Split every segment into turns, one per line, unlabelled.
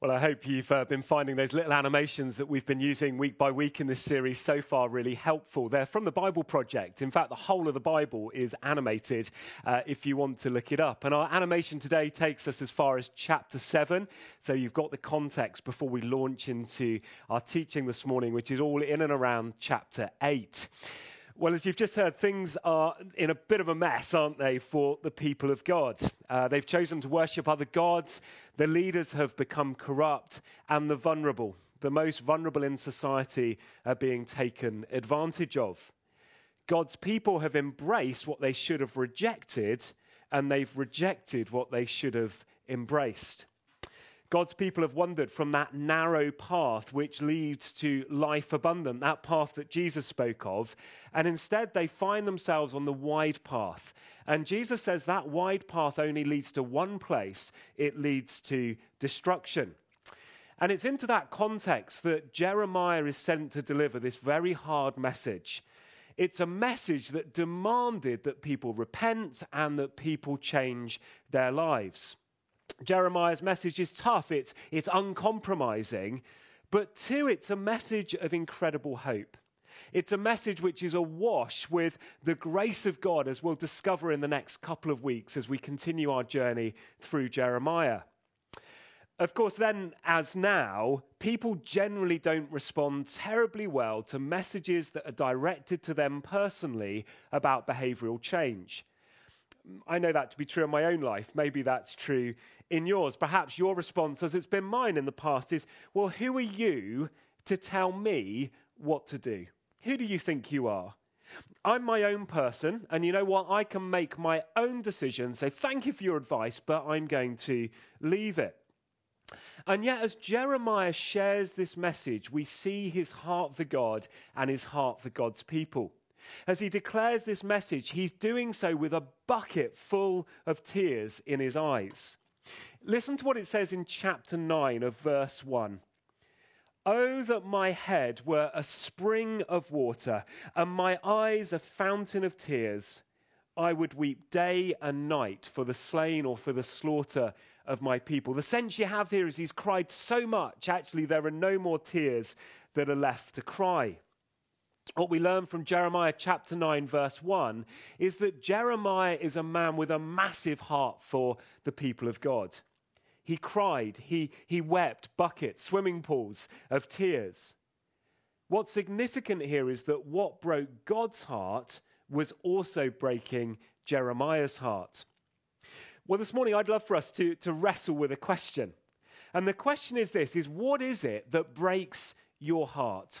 Well, I hope you've uh, been finding those little animations that we've been using week by week in this series so far really helpful. They're from the Bible Project. In fact, the whole of the Bible is animated uh, if you want to look it up. And our animation today takes us as far as chapter 7. So you've got the context before we launch into our teaching this morning, which is all in and around chapter 8. Well, as you've just heard, things are in a bit of a mess, aren't they, for the people of God? Uh, they've chosen to worship other gods, the leaders have become corrupt, and the vulnerable, the most vulnerable in society, are being taken advantage of. God's people have embraced what they should have rejected, and they've rejected what they should have embraced. God's people have wandered from that narrow path which leads to life abundant, that path that Jesus spoke of, and instead they find themselves on the wide path. And Jesus says that wide path only leads to one place it leads to destruction. And it's into that context that Jeremiah is sent to deliver this very hard message. It's a message that demanded that people repent and that people change their lives. Jeremiah's message is tough, it's, it's uncompromising, but two, it's a message of incredible hope. It's a message which is awash with the grace of God, as we'll discover in the next couple of weeks as we continue our journey through Jeremiah. Of course, then, as now, people generally don't respond terribly well to messages that are directed to them personally about behavioral change. I know that to be true in my own life. Maybe that's true in yours. Perhaps your response, as it's been mine in the past, is well, who are you to tell me what to do? Who do you think you are? I'm my own person, and you know what? I can make my own decisions, say, thank you for your advice, but I'm going to leave it. And yet, as Jeremiah shares this message, we see his heart for God and his heart for God's people. As he declares this message, he's doing so with a bucket full of tears in his eyes. Listen to what it says in chapter 9 of verse 1. Oh, that my head were a spring of water, and my eyes a fountain of tears. I would weep day and night for the slain or for the slaughter of my people. The sense you have here is he's cried so much, actually, there are no more tears that are left to cry what we learn from Jeremiah chapter 9, verse 1, is that Jeremiah is a man with a massive heart for the people of God. He cried, he, he wept buckets, swimming pools of tears. What's significant here is that what broke God's heart was also breaking Jeremiah's heart. Well, this morning I'd love for us to, to wrestle with a question. And the question is this is what is it that breaks your heart?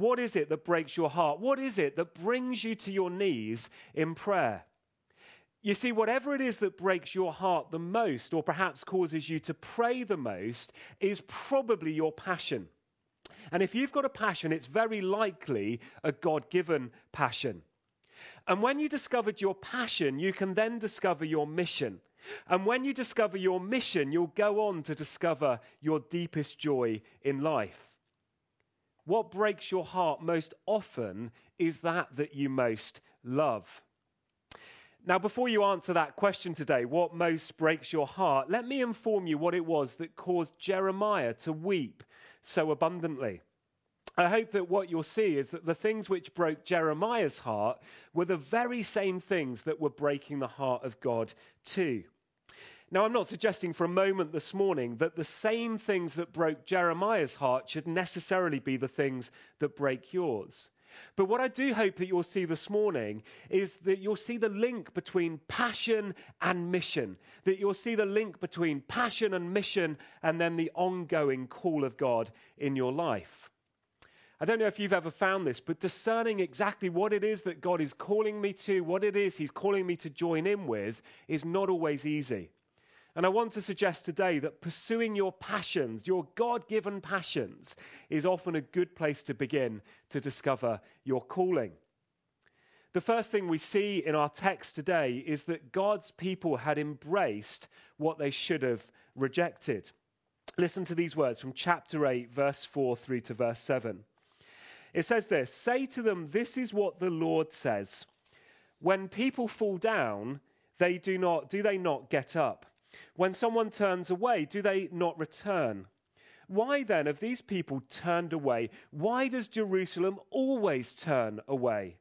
What is it that breaks your heart? What is it that brings you to your knees in prayer? You see, whatever it is that breaks your heart the most, or perhaps causes you to pray the most, is probably your passion. And if you've got a passion, it's very likely a God given passion. And when you discovered your passion, you can then discover your mission. And when you discover your mission, you'll go on to discover your deepest joy in life. What breaks your heart most often is that that you most love. Now, before you answer that question today, what most breaks your heart, let me inform you what it was that caused Jeremiah to weep so abundantly. I hope that what you'll see is that the things which broke Jeremiah's heart were the very same things that were breaking the heart of God too. Now, I'm not suggesting for a moment this morning that the same things that broke Jeremiah's heart should necessarily be the things that break yours. But what I do hope that you'll see this morning is that you'll see the link between passion and mission, that you'll see the link between passion and mission, and then the ongoing call of God in your life. I don't know if you've ever found this, but discerning exactly what it is that God is calling me to, what it is He's calling me to join in with, is not always easy. And I want to suggest today that pursuing your passions, your God given passions, is often a good place to begin to discover your calling. The first thing we see in our text today is that God's people had embraced what they should have rejected. Listen to these words from chapter 8, verse 4 through to verse 7. It says this Say to them, This is what the Lord says. When people fall down, they do not, do they not get up? When someone turns away, do they not return? Why then have these people turned away? Why does Jerusalem always turn away?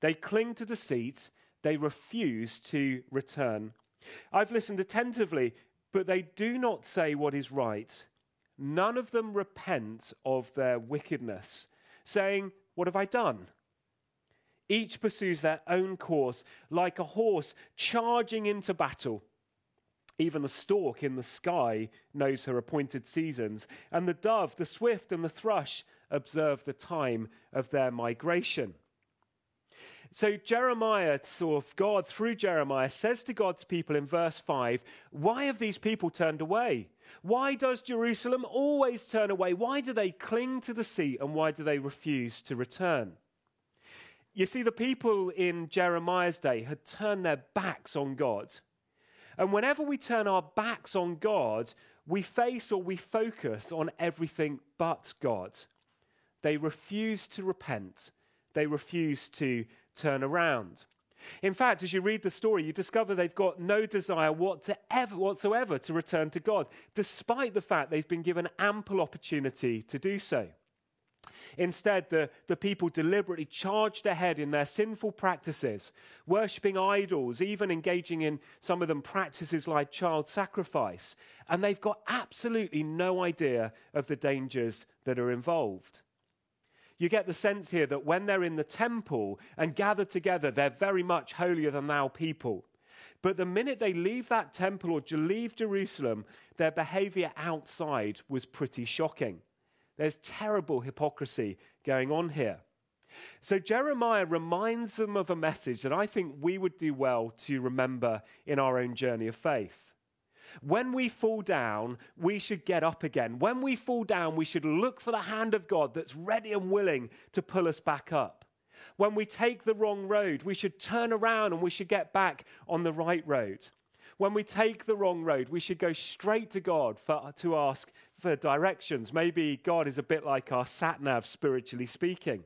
They cling to deceit, they refuse to return. I've listened attentively, but they do not say what is right. None of them repent of their wickedness, saying, What have I done? Each pursues their own course, like a horse charging into battle. Even the stork in the sky knows her appointed seasons, and the dove, the swift, and the thrush observe the time of their migration. So Jeremiah, or God through Jeremiah, says to God's people in verse 5 Why have these people turned away? Why does Jerusalem always turn away? Why do they cling to the sea and why do they refuse to return? You see, the people in Jeremiah's day had turned their backs on God. And whenever we turn our backs on God, we face or we focus on everything but God. They refuse to repent, they refuse to turn around. In fact, as you read the story, you discover they've got no desire whatsoever, to return to God, despite the fact they've been given ample opportunity to do so. Instead, the, the people deliberately charged ahead in their sinful practices, worshipping idols, even engaging in some of them practices like child sacrifice. And they've got absolutely no idea of the dangers that are involved. You get the sense here that when they're in the temple and gathered together, they're very much holier than thou people. But the minute they leave that temple or leave Jerusalem, their behavior outside was pretty shocking. There's terrible hypocrisy going on here. So Jeremiah reminds them of a message that I think we would do well to remember in our own journey of faith. When we fall down, we should get up again. When we fall down, we should look for the hand of God that's ready and willing to pull us back up. When we take the wrong road, we should turn around and we should get back on the right road. When we take the wrong road, we should go straight to God for, to ask for directions. Maybe God is a bit like our sat nav, spiritually speaking.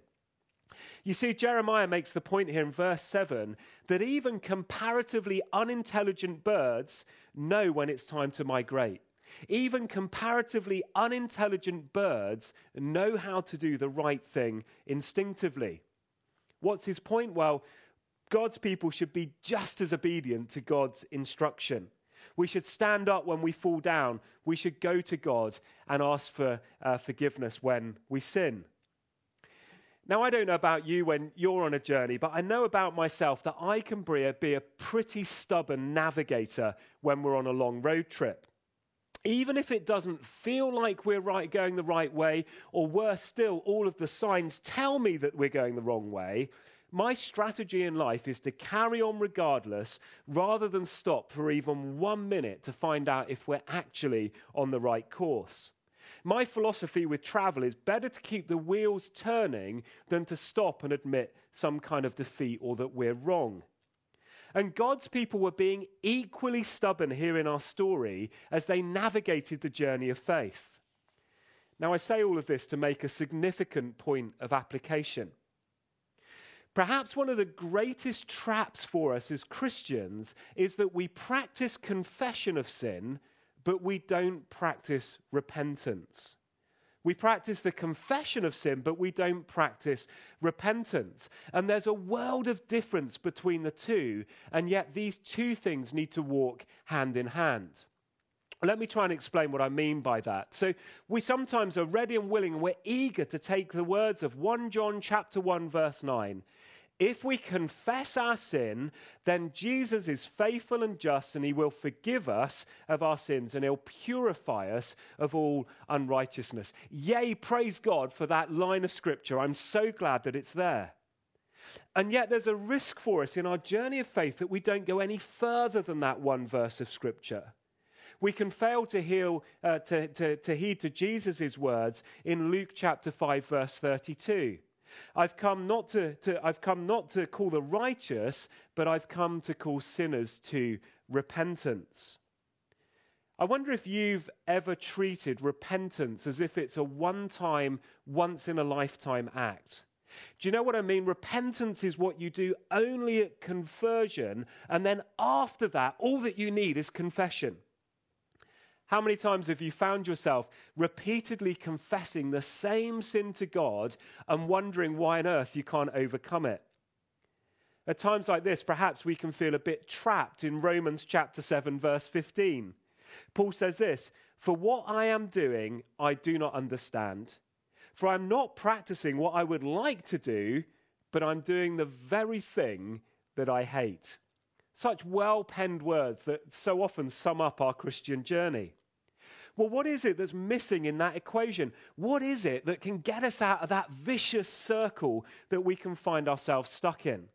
You see, Jeremiah makes the point here in verse 7 that even comparatively unintelligent birds know when it's time to migrate. Even comparatively unintelligent birds know how to do the right thing instinctively. What's his point? Well, God's people should be just as obedient to God's instruction. We should stand up when we fall down. We should go to God and ask for uh, forgiveness when we sin. Now, I don't know about you when you're on a journey, but I know about myself that I can be a pretty stubborn navigator when we're on a long road trip. Even if it doesn't feel like we're right, going the right way, or worse still, all of the signs tell me that we're going the wrong way, my strategy in life is to carry on regardless rather than stop for even one minute to find out if we're actually on the right course. My philosophy with travel is better to keep the wheels turning than to stop and admit some kind of defeat or that we're wrong. And God's people were being equally stubborn here in our story as they navigated the journey of faith. Now, I say all of this to make a significant point of application. Perhaps one of the greatest traps for us as Christians is that we practice confession of sin, but we don't practice repentance. We practice the confession of sin, but we don't practice repentance. And there's a world of difference between the two, and yet these two things need to walk hand in hand. Let me try and explain what I mean by that. So we sometimes are ready and willing and we're eager to take the words of 1 John chapter 1 verse 9. If we confess our sin, then Jesus is faithful and just and he will forgive us of our sins and he'll purify us of all unrighteousness. Yay, praise God for that line of scripture. I'm so glad that it's there. And yet, there's a risk for us in our journey of faith that we don't go any further than that one verse of Scripture we can fail to, heal, uh, to, to, to heed to Jesus' words in Luke chapter 5, verse 32. I've come, not to, to, I've come not to call the righteous, but I've come to call sinners to repentance. I wonder if you've ever treated repentance as if it's a one time, once in a lifetime act. Do you know what I mean? Repentance is what you do only at conversion, and then after that, all that you need is confession. How many times have you found yourself repeatedly confessing the same sin to God and wondering why on earth you can't overcome it? At times like this, perhaps we can feel a bit trapped in Romans chapter 7, verse 15. Paul says this For what I am doing, I do not understand. For I'm not practicing what I would like to do, but I'm doing the very thing that I hate. Such well penned words that so often sum up our Christian journey. Well, what is it that's missing in that equation? What is it that can get us out of that vicious circle that we can find ourselves stuck in?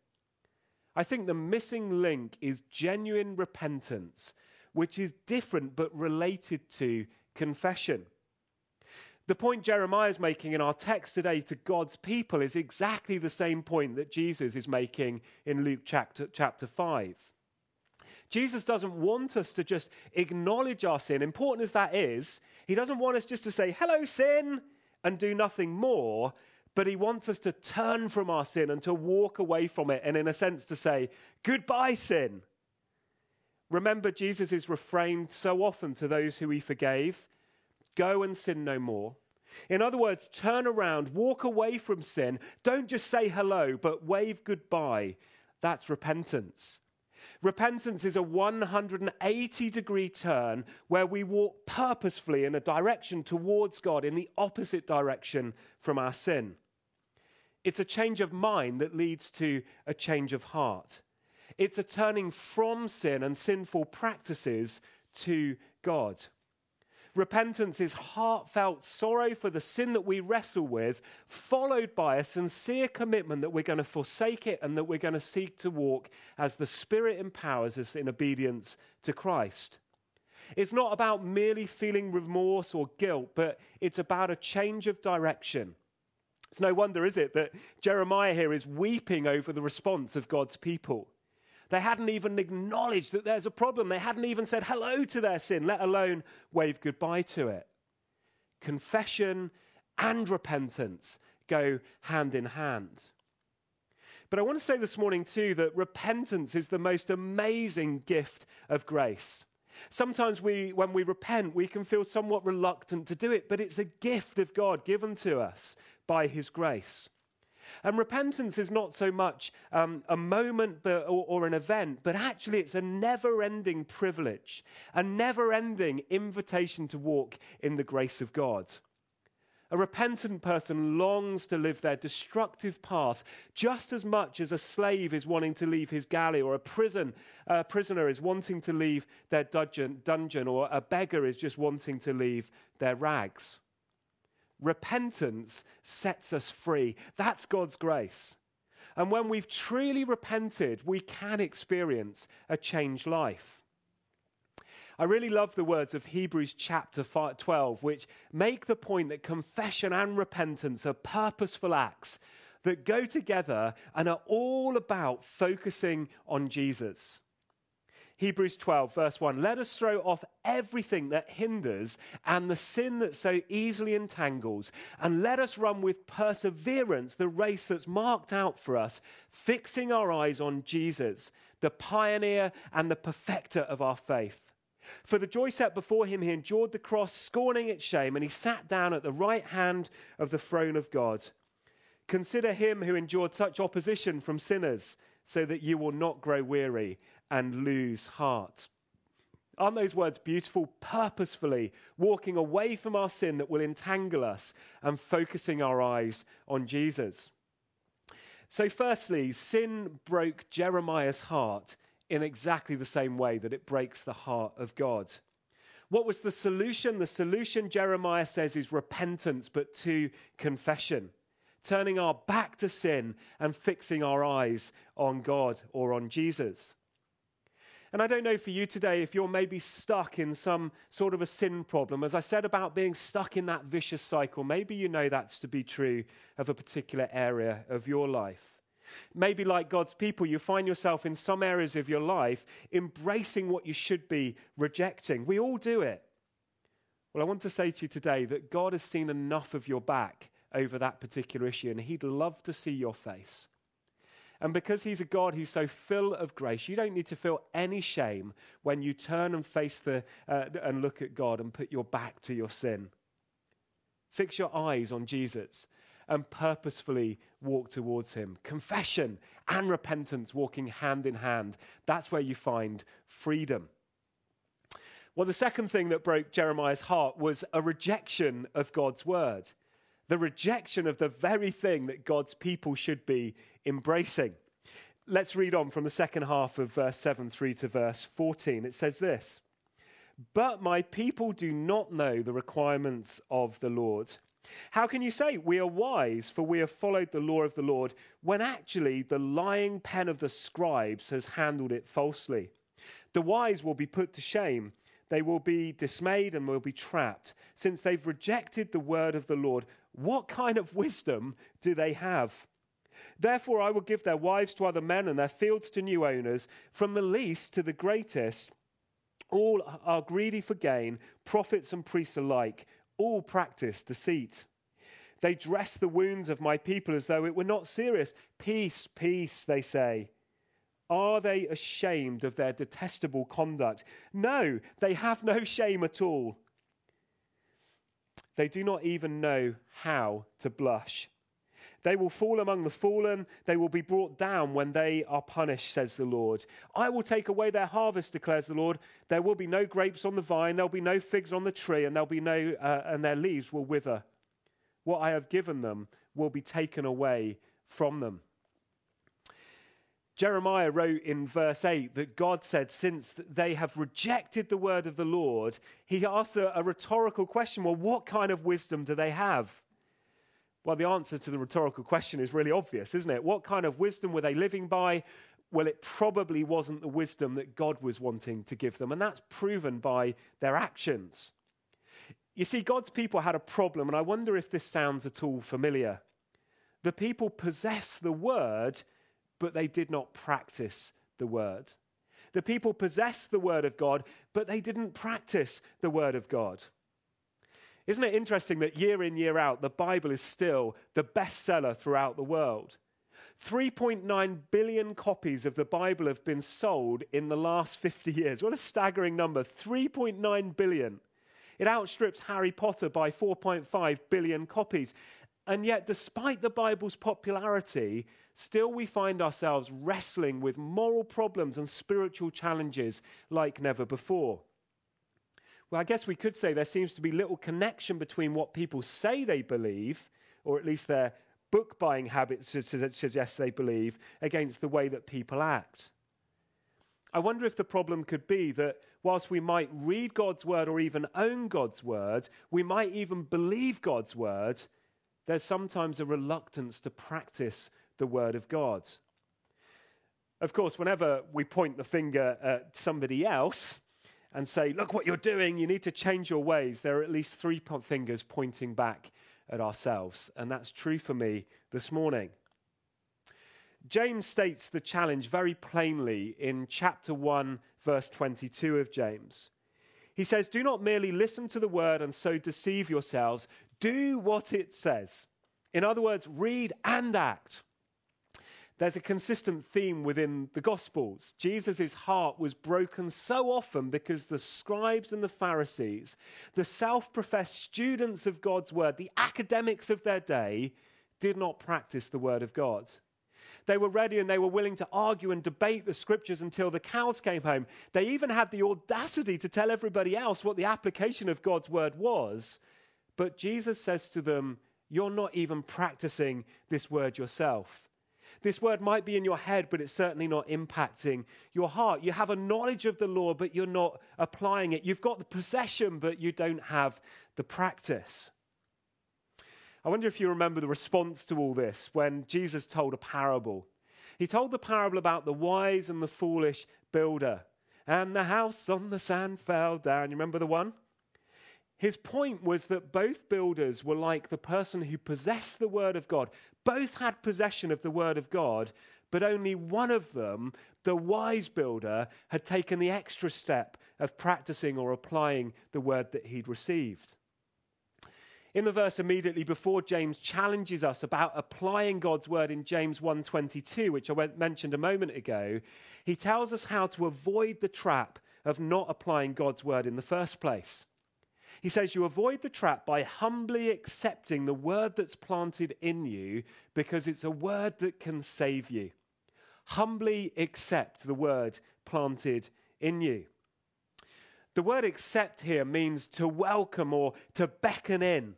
I think the missing link is genuine repentance, which is different but related to confession. The point Jeremiah is making in our text today to God's people is exactly the same point that Jesus is making in Luke chapter, chapter 5. Jesus doesn't want us to just acknowledge our sin, important as that is. He doesn't want us just to say, hello, sin, and do nothing more, but he wants us to turn from our sin and to walk away from it, and in a sense to say, goodbye, sin. Remember, Jesus is refrained so often to those who he forgave go and sin no more. In other words, turn around, walk away from sin. Don't just say hello, but wave goodbye. That's repentance. Repentance is a 180 degree turn where we walk purposefully in a direction towards God in the opposite direction from our sin. It's a change of mind that leads to a change of heart. It's a turning from sin and sinful practices to God. Repentance is heartfelt sorrow for the sin that we wrestle with, followed by a sincere commitment that we're going to forsake it and that we're going to seek to walk as the Spirit empowers us in obedience to Christ. It's not about merely feeling remorse or guilt, but it's about a change of direction. It's no wonder, is it, that Jeremiah here is weeping over the response of God's people. They hadn't even acknowledged that there's a problem. They hadn't even said hello to their sin, let alone wave goodbye to it. Confession and repentance go hand in hand. But I want to say this morning, too, that repentance is the most amazing gift of grace. Sometimes we, when we repent, we can feel somewhat reluctant to do it, but it's a gift of God given to us by His grace. And repentance is not so much um, a moment but, or, or an event, but actually it's a never ending privilege, a never ending invitation to walk in the grace of God. A repentant person longs to live their destructive past just as much as a slave is wanting to leave his galley, or a prison a prisoner is wanting to leave their dungeon, dungeon, or a beggar is just wanting to leave their rags. Repentance sets us free. That's God's grace. And when we've truly repented, we can experience a changed life. I really love the words of Hebrews chapter 12, which make the point that confession and repentance are purposeful acts that go together and are all about focusing on Jesus. Hebrews 12, verse 1 Let us throw off everything that hinders and the sin that so easily entangles, and let us run with perseverance the race that's marked out for us, fixing our eyes on Jesus, the pioneer and the perfecter of our faith. For the joy set before him, he endured the cross, scorning its shame, and he sat down at the right hand of the throne of God. Consider him who endured such opposition from sinners, so that you will not grow weary and lose heart. Aren't those words beautiful? Purposefully walking away from our sin that will entangle us and focusing our eyes on Jesus. So, firstly, sin broke Jeremiah's heart in exactly the same way that it breaks the heart of God. What was the solution? The solution, Jeremiah says, is repentance, but to confession. Turning our back to sin and fixing our eyes on God or on Jesus. And I don't know for you today if you're maybe stuck in some sort of a sin problem. As I said about being stuck in that vicious cycle, maybe you know that's to be true of a particular area of your life. Maybe, like God's people, you find yourself in some areas of your life embracing what you should be rejecting. We all do it. Well, I want to say to you today that God has seen enough of your back over that particular issue, and He'd love to see your face. And because He's a God who's so full of grace, you don't need to feel any shame when you turn and face the, uh, and look at God and put your back to your sin. Fix your eyes on Jesus and purposefully walk towards Him. Confession and repentance walking hand in hand. That's where you find freedom. Well, the second thing that broke Jeremiah's heart was a rejection of God's word, the rejection of the very thing that God's people should be embracing. Let's read on from the second half of verse 7 through to verse 14. It says this But my people do not know the requirements of the Lord. How can you say, We are wise, for we have followed the law of the Lord, when actually the lying pen of the scribes has handled it falsely? The wise will be put to shame they will be dismayed and will be trapped. Since they've rejected the word of the Lord, what kind of wisdom do they have? Therefore, I will give their wives to other men and their fields to new owners, from the least to the greatest. All are greedy for gain, prophets and priests alike. All practice deceit. They dress the wounds of my people as though it were not serious. Peace, peace, they say. Are they ashamed of their detestable conduct? No, they have no shame at all. They do not even know how to blush. They will fall among the fallen. They will be brought down when they are punished, says the Lord. I will take away their harvest, declares the Lord. There will be no grapes on the vine, there'll be no figs on the tree, and there'll be no, uh, and their leaves will wither. What I have given them will be taken away from them. Jeremiah wrote in verse 8 that God said, since they have rejected the word of the Lord, he asked a, a, rhetorical question well, what kind of wisdom do they have? Well, the answer to the rhetorical question is really obvious, isn't it? What kind of wisdom were they living by? Well, it probably wasn't the wisdom that God was wanting to give them, and that's proven by their actions. You see, God's people had a problem, and I wonder if this sounds at all familiar. The people possess the word but they did not practice the word. The people possessed the word of God, but they didn't practice the word of God. Isn't it interesting that year in, year out, the Bible is still the bestseller throughout the world? 3.9 billion copies of the Bible have been sold in the last 50 years. What a staggering number! 3.9 billion. It outstrips Harry Potter by 4.5 billion copies. And yet, despite the Bible's popularity, still we find ourselves wrestling with moral problems and spiritual challenges like never before. Well, I guess we could say there seems to be little connection between what people say they believe, or at least their book buying habits suggest they believe, against the way that people act. I wonder if the problem could be that whilst we might read God's word or even own God's word, we might even believe God's word, there's sometimes a reluctance to practice the Word of God. Of course, whenever we point the finger at somebody else and say, Look what you're doing, you need to change your ways, there are at least three fingers pointing back at ourselves. And that's true for me this morning. James states the challenge very plainly in chapter 1, verse 22 of James. He says, Do not merely listen to the word and so deceive yourselves, do what it says. In other words, read and act. There's a consistent theme within the Gospels. Jesus' heart was broken so often because the scribes and the Pharisees, the self professed students of God's word, the academics of their day, did not practice the word of God. They were ready and they were willing to argue and debate the scriptures until the cows came home. They even had the audacity to tell everybody else what the application of God's word was. But Jesus says to them, You're not even practicing this word yourself. This word might be in your head, but it's certainly not impacting your heart. You have a knowledge of the law, but you're not applying it. You've got the possession, but you don't have the practice. I wonder if you remember the response to all this when Jesus told a parable. He told the parable about the wise and the foolish builder. And the house on the sand fell down. You remember the one? His point was that both builders were like the person who possessed the Word of God. Both had possession of the Word of God, but only one of them, the wise builder, had taken the extra step of practicing or applying the Word that he'd received. In the verse immediately before, James challenges us about applying God's word in James 1:22, which I mentioned a moment ago. He tells us how to avoid the trap of not applying God's word in the first place. He says you avoid the trap by humbly accepting the word that's planted in you because it's a word that can save you. Humbly accept the word planted in you. The word accept here means to welcome or to beckon in.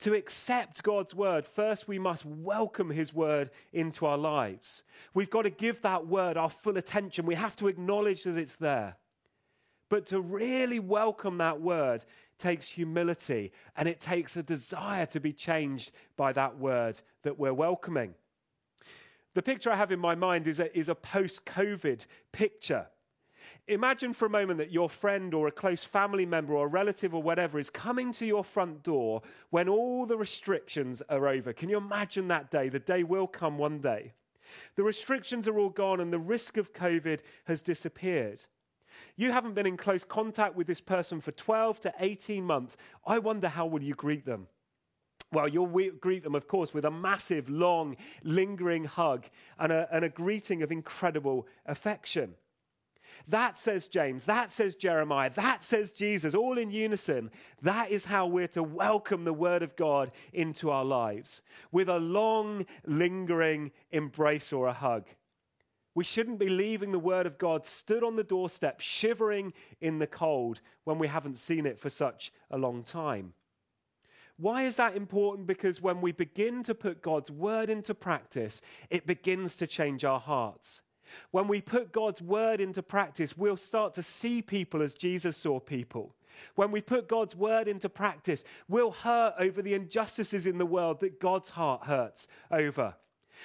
To accept God's word, first we must welcome his word into our lives. We've got to give that word our full attention. We have to acknowledge that it's there. But to really welcome that word takes humility and it takes a desire to be changed by that word that we're welcoming. The picture I have in my mind is a, is a post COVID picture. Imagine for a moment that your friend or a close family member or a relative or whatever is coming to your front door when all the restrictions are over. Can you imagine that day? The day will come one day. The restrictions are all gone and the risk of COVID has disappeared. You haven't been in close contact with this person for 12 to 18 months. I wonder how will you greet them? Well, you'll greet them, of course, with a massive, long, lingering hug and a, and a greeting of incredible affection. That says James, that says Jeremiah, that says Jesus, all in unison. That is how we're to welcome the Word of God into our lives with a long, lingering embrace or a hug. We shouldn't be leaving the Word of God stood on the doorstep, shivering in the cold when we haven't seen it for such a long time. Why is that important? Because when we begin to put God's Word into practice, it begins to change our hearts. When we put God's word into practice, we'll start to see people as Jesus saw people. When we put God's word into practice, we'll hurt over the injustices in the world that God's heart hurts over.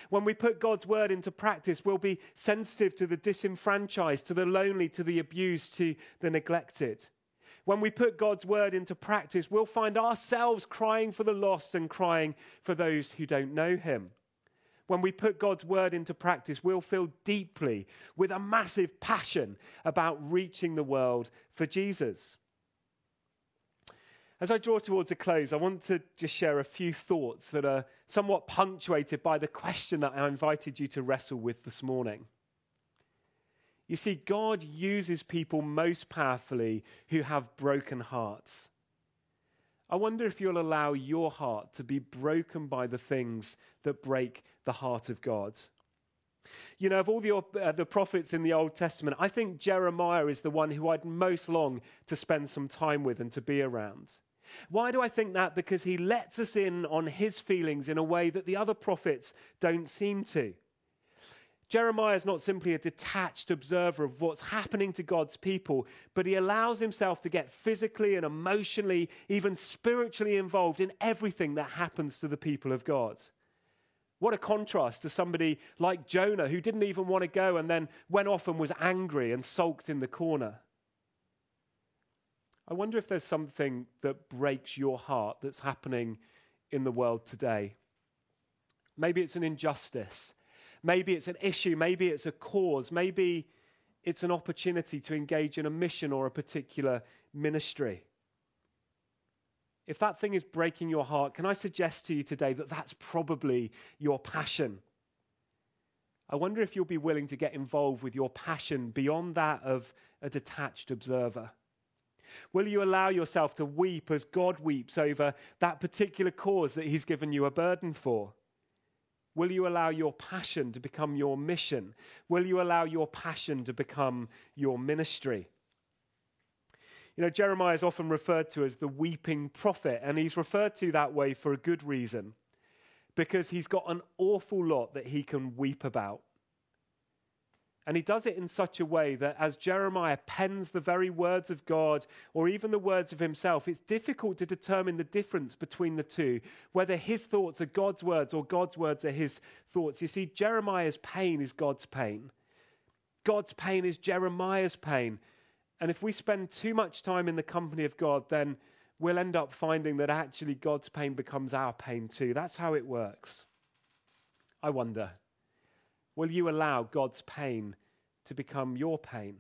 When we put God's word into practice, we'll be sensitive to the disenfranchised, to the lonely, to the abused, to the neglected. When we put God's word into practice, we'll find ourselves crying for the lost and crying for those who don't know Him when we put God's word into practice, we'll feel deeply with a massive passion about reaching the world for Jesus. As I draw towards a close, I want to just share a few thoughts that are somewhat punctuated by the question that I invited you to wrestle with this morning. You see, God uses people most powerfully who have broken hearts. I wonder if you'll allow your heart to be broken by the things that break the heart of God. You know, of all the, uh, the prophets in the Old Testament, I think Jeremiah is the one who I'd most long to spend some time with and to be around. Why do I think that? Because he lets us in on his feelings in a way that the other prophets don't seem to. Jeremiah is not simply a detached observer of what's happening to God's people, but he allows himself to get physically and emotionally, even spiritually involved in everything that happens to the people of God. What a contrast to somebody like Jonah, who didn't even want to go and then went off and was angry and sulked in the corner. I wonder if there's something that breaks your heart that's happening in the world today. Maybe it's an injustice. Maybe it's an issue. Maybe it's a cause. Maybe it's an opportunity to engage in a mission or a particular ministry. If that thing is breaking your heart, can I suggest to you today that that's probably your passion? I wonder if you'll be willing to get involved with your passion beyond that of a detached observer. Will you allow yourself to weep as God weeps over that particular cause that He's given you a burden for? Will you allow your passion to become your mission? Will you allow your passion to become your ministry? You know, Jeremiah is often referred to as the weeping prophet, and he's referred to that way for a good reason because he's got an awful lot that he can weep about. And he does it in such a way that as Jeremiah pens the very words of God or even the words of himself, it's difficult to determine the difference between the two, whether his thoughts are God's words or God's words are his thoughts. You see, Jeremiah's pain is God's pain, God's pain is Jeremiah's pain. And if we spend too much time in the company of God, then we'll end up finding that actually God's pain becomes our pain too. That's how it works. I wonder. Will you allow God's pain to become your pain?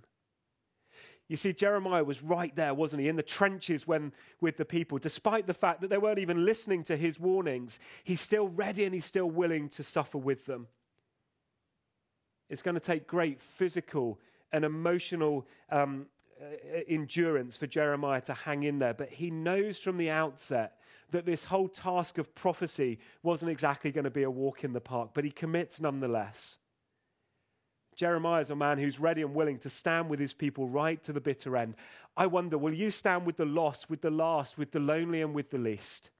You see, Jeremiah was right there, wasn't he? In the trenches when, with the people. Despite the fact that they weren't even listening to his warnings, he's still ready and he's still willing to suffer with them. It's going to take great physical and emotional um, uh, endurance for Jeremiah to hang in there. But he knows from the outset that this whole task of prophecy wasn't exactly going to be a walk in the park, but he commits nonetheless. Jeremiah is a man who's ready and willing to stand with his people right to the bitter end. I wonder, will you stand with the lost, with the last, with the lonely, and with the least?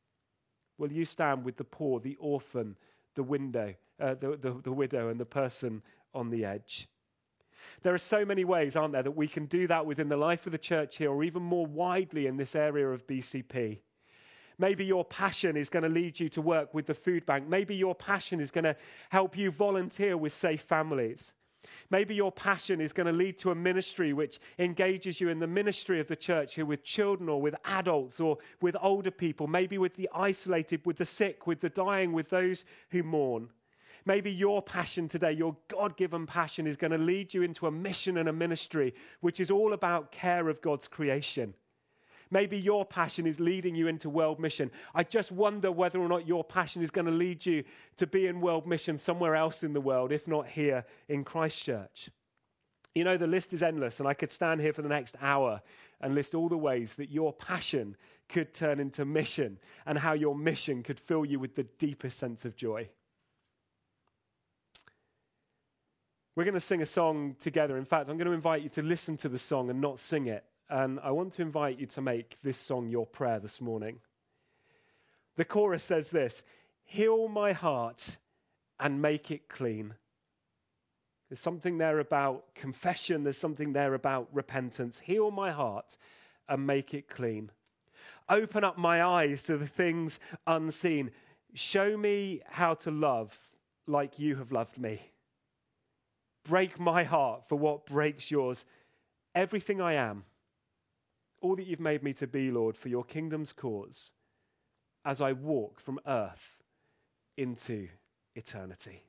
Will you stand with the poor, the orphan, the window, uh, the, the, the widow, and the person on the edge? There are so many ways, aren't there, that we can do that within the life of the church here, or even more widely in this area of BCP. Maybe your passion is going to lead you to work with the food bank. Maybe your passion is going to help you volunteer with safe families. Maybe your passion is going to lead to a ministry which engages you in the ministry of the church here with children or with adults or with older people, maybe with the isolated, with the sick, with the dying, with those who mourn. Maybe your passion today, your God given passion, is going to lead you into a mission and a ministry which is all about care of God's creation. Maybe your passion is leading you into world mission. I just wonder whether or not your passion is going to lead you to be in world mission somewhere else in the world, if not here in Christchurch. You know, the list is endless, and I could stand here for the next hour and list all the ways that your passion could turn into mission and how your mission could fill you with the deepest sense of joy. We're going to sing a song together. In fact, I'm going to invite you to listen to the song and not sing it and I want to invite you to make this song your prayer this morning. The chorus says this Heal my heart and make it clean. There's something there about confession, there's something there about repentance. Heal my heart and make it clean. Open up my eyes to the things unseen. Show me how to love like you have loved me. Break my heart for what breaks yours. Everything I am all that you've made me to be, Lord, for your kingdom's cause as I walk from earth into eternity.